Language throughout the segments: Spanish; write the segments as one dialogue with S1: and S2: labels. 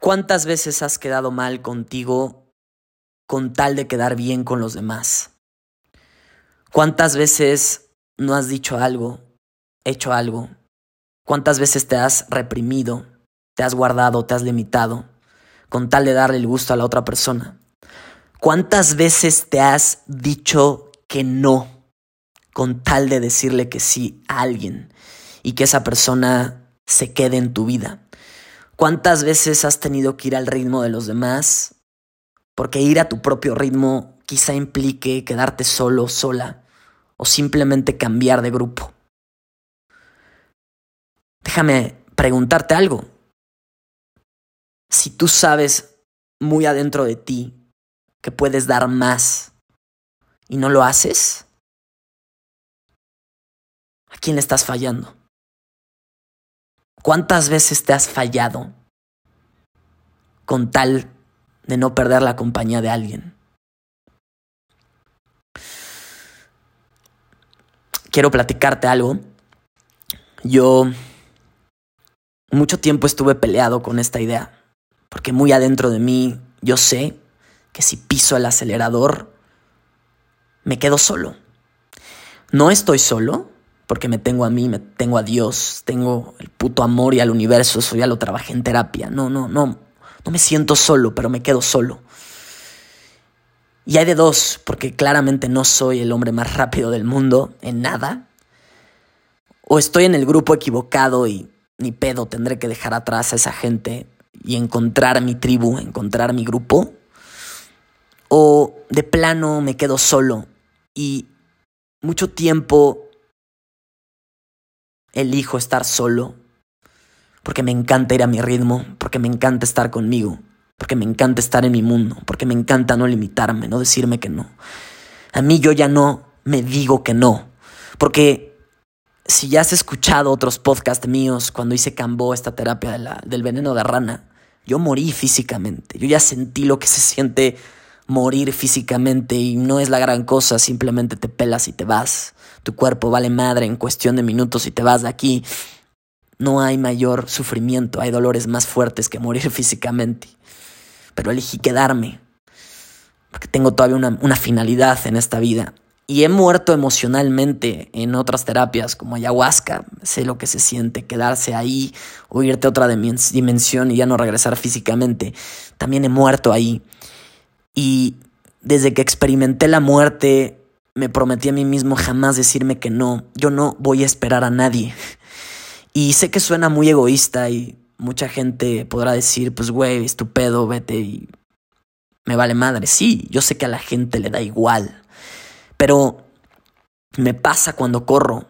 S1: ¿Cuántas veces has quedado mal contigo con tal de quedar bien con los demás? ¿Cuántas veces no has dicho algo, hecho algo? ¿Cuántas veces te has reprimido, te has guardado, te has limitado con tal de darle el gusto a la otra persona? ¿Cuántas veces te has dicho que no con tal de decirle que sí a alguien y que esa persona se quede en tu vida? ¿Cuántas veces has tenido que ir al ritmo de los demás? Porque ir a tu propio ritmo quizá implique quedarte solo, sola, o simplemente cambiar de grupo. Déjame preguntarte algo. Si tú sabes muy adentro de ti que puedes dar más y no lo haces, ¿a quién le estás fallando? ¿Cuántas veces te has fallado con tal de no perder la compañía de alguien? Quiero platicarte algo. Yo mucho tiempo estuve peleado con esta idea, porque muy adentro de mí yo sé que si piso el acelerador, me quedo solo. No estoy solo, porque me tengo a mí, me tengo a Dios, tengo el puto amor y al universo, eso ya lo trabajé en terapia. No, no, no, no me siento solo, pero me quedo solo. Y hay de dos, porque claramente no soy el hombre más rápido del mundo en nada. O estoy en el grupo equivocado y ni pedo tendré que dejar atrás a esa gente y encontrar mi tribu, encontrar mi grupo. O de plano me quedo solo y mucho tiempo elijo estar solo, porque me encanta ir a mi ritmo, porque me encanta estar conmigo, porque me encanta estar en mi mundo, porque me encanta no limitarme, no decirme que no. A mí yo ya no me digo que no, porque si ya has escuchado otros podcasts míos cuando hice Cambo, esta terapia del veneno de rana, yo morí físicamente, yo ya sentí lo que se siente morir físicamente y no es la gran cosa, simplemente te pelas y te vas. Tu cuerpo vale madre en cuestión de minutos y te vas de aquí. No hay mayor sufrimiento, hay dolores más fuertes que morir físicamente. Pero elegí quedarme, porque tengo todavía una, una finalidad en esta vida. Y he muerto emocionalmente en otras terapias como ayahuasca. Sé lo que se siente quedarse ahí o irte a otra dimensión y ya no regresar físicamente. También he muerto ahí. Y desde que experimenté la muerte, me prometí a mí mismo jamás decirme que no, yo no voy a esperar a nadie. Y sé que suena muy egoísta y mucha gente podrá decir, pues güey, estupendo, vete y me vale madre. Sí, yo sé que a la gente le da igual, pero me pasa cuando corro.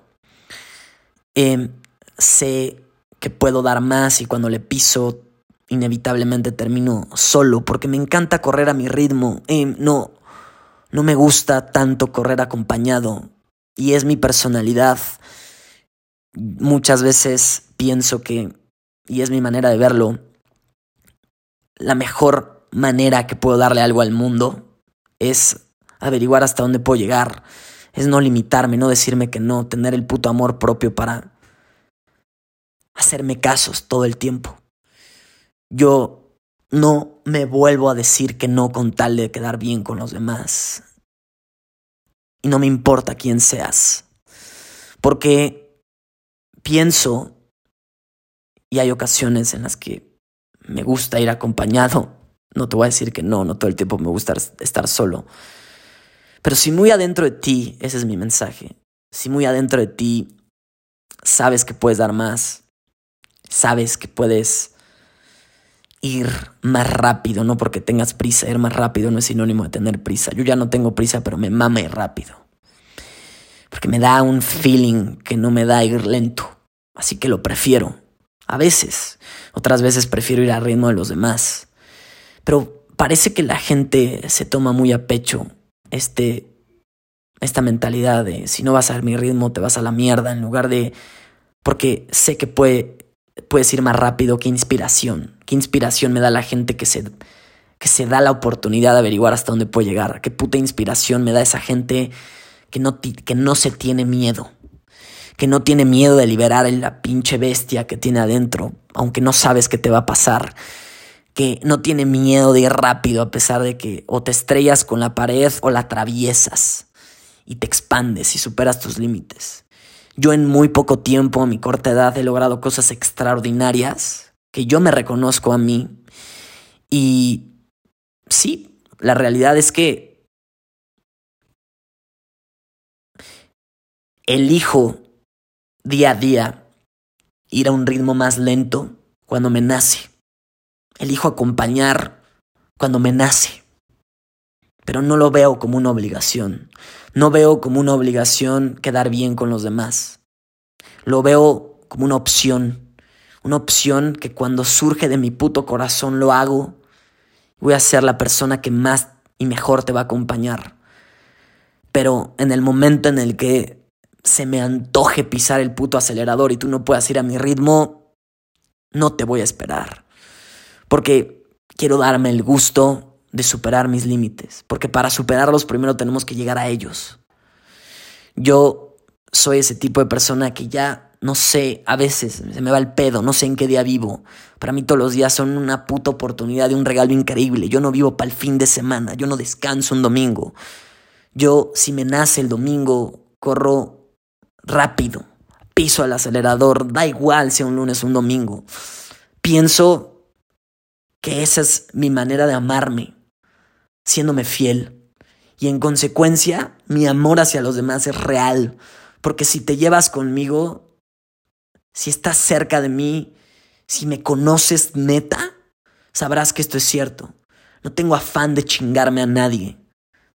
S1: Em, sé que puedo dar más y cuando le piso inevitablemente termino solo porque me encanta correr a mi ritmo. Eh, no, no me gusta tanto correr acompañado y es mi personalidad. Muchas veces pienso que, y es mi manera de verlo, la mejor manera que puedo darle algo al mundo es averiguar hasta dónde puedo llegar, es no limitarme, no decirme que no, tener el puto amor propio para hacerme casos todo el tiempo. Yo no me vuelvo a decir que no con tal de quedar bien con los demás. Y no me importa quién seas. Porque pienso, y hay ocasiones en las que me gusta ir acompañado. No te voy a decir que no, no todo el tiempo me gusta estar solo. Pero si muy adentro de ti, ese es mi mensaje, si muy adentro de ti sabes que puedes dar más, sabes que puedes ir más rápido, no porque tengas prisa, ir más rápido no es sinónimo de tener prisa. Yo ya no tengo prisa, pero me mama ir rápido. Porque me da un feeling que no me da ir lento. Así que lo prefiero. A veces. Otras veces prefiero ir al ritmo de los demás. Pero parece que la gente se toma muy a pecho este, esta mentalidad de si no vas a mi ritmo te vas a la mierda en lugar de... Porque sé que puede puedes ir más rápido, qué inspiración. Qué inspiración me da la gente que se, que se da la oportunidad de averiguar hasta dónde puede llegar. Qué puta inspiración me da esa gente que no, que no se tiene miedo. Que no tiene miedo de liberar la pinche bestia que tiene adentro, aunque no sabes qué te va a pasar. que no tiene miedo de ir rápido a pesar de que o te estrellas con la pared o la atraviesas y te expandes y superas tus límites. Yo en muy poco tiempo, a mi corta edad, he logrado cosas extraordinarias que yo me reconozco a mí. Y sí, la realidad es que elijo día a día ir a un ritmo más lento cuando me nace. Elijo acompañar cuando me nace pero no lo veo como una obligación. No veo como una obligación quedar bien con los demás. Lo veo como una opción. Una opción que cuando surge de mi puto corazón lo hago. Voy a ser la persona que más y mejor te va a acompañar. Pero en el momento en el que se me antoje pisar el puto acelerador y tú no puedas ir a mi ritmo, no te voy a esperar. Porque quiero darme el gusto de superar mis límites, porque para superarlos primero tenemos que llegar a ellos. Yo soy ese tipo de persona que ya no sé, a veces se me va el pedo, no sé en qué día vivo. Para mí todos los días son una puta oportunidad de un regalo increíble. Yo no vivo para el fin de semana, yo no descanso un domingo. Yo, si me nace el domingo, corro rápido, piso al acelerador, da igual si un lunes o un domingo. Pienso que esa es mi manera de amarme, siéndome fiel. Y en consecuencia, mi amor hacia los demás es real. Porque si te llevas conmigo, si estás cerca de mí, si me conoces neta, sabrás que esto es cierto. No tengo afán de chingarme a nadie,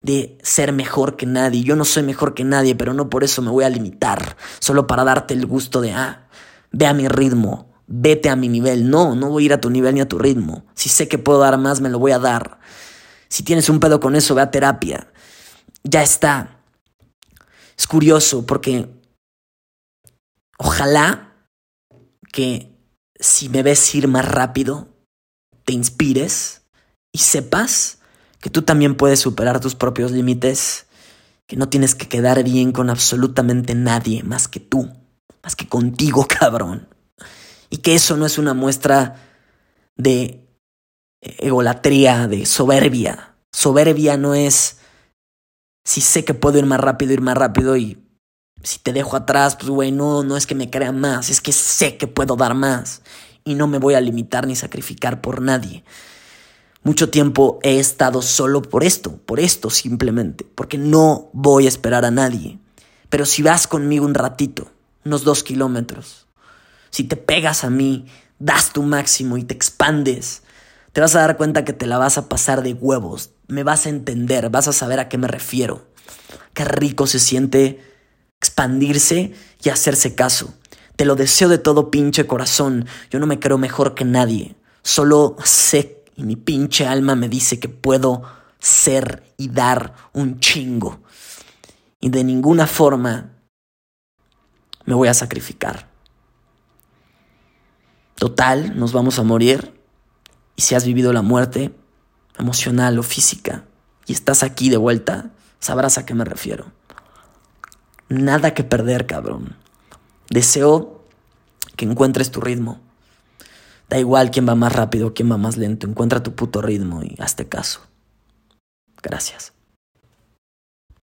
S1: de ser mejor que nadie. Yo no soy mejor que nadie, pero no por eso me voy a limitar, solo para darte el gusto de, ah, ve a mi ritmo, vete a mi nivel. No, no voy a ir a tu nivel ni a tu ritmo. Si sé que puedo dar más, me lo voy a dar. Si tienes un pedo con eso, ve a terapia. Ya está. Es curioso porque ojalá que si me ves ir más rápido, te inspires y sepas que tú también puedes superar tus propios límites, que no tienes que quedar bien con absolutamente nadie más que tú, más que contigo, cabrón. Y que eso no es una muestra de egolatría, de soberbia. Soberbia no es si sé que puedo ir más rápido, ir más rápido y si te dejo atrás, pues güey, no, no es que me crea más, es que sé que puedo dar más y no me voy a limitar ni sacrificar por nadie. Mucho tiempo he estado solo por esto, por esto simplemente, porque no voy a esperar a nadie. Pero si vas conmigo un ratito, unos dos kilómetros, si te pegas a mí, das tu máximo y te expandes, te vas a dar cuenta que te la vas a pasar de huevos, me vas a entender, vas a saber a qué me refiero. Qué rico se siente expandirse y hacerse caso. Te lo deseo de todo pinche corazón, yo no me creo mejor que nadie, solo sé y mi pinche alma me dice que puedo ser y dar un chingo. Y de ninguna forma me voy a sacrificar. Total, nos vamos a morir si has vivido la muerte, emocional o física, y estás aquí de vuelta, sabrás a qué me refiero. Nada que perder, cabrón. Deseo que encuentres tu ritmo. Da igual quién va más rápido, quién va más lento. Encuentra tu puto ritmo y hazte caso. Gracias.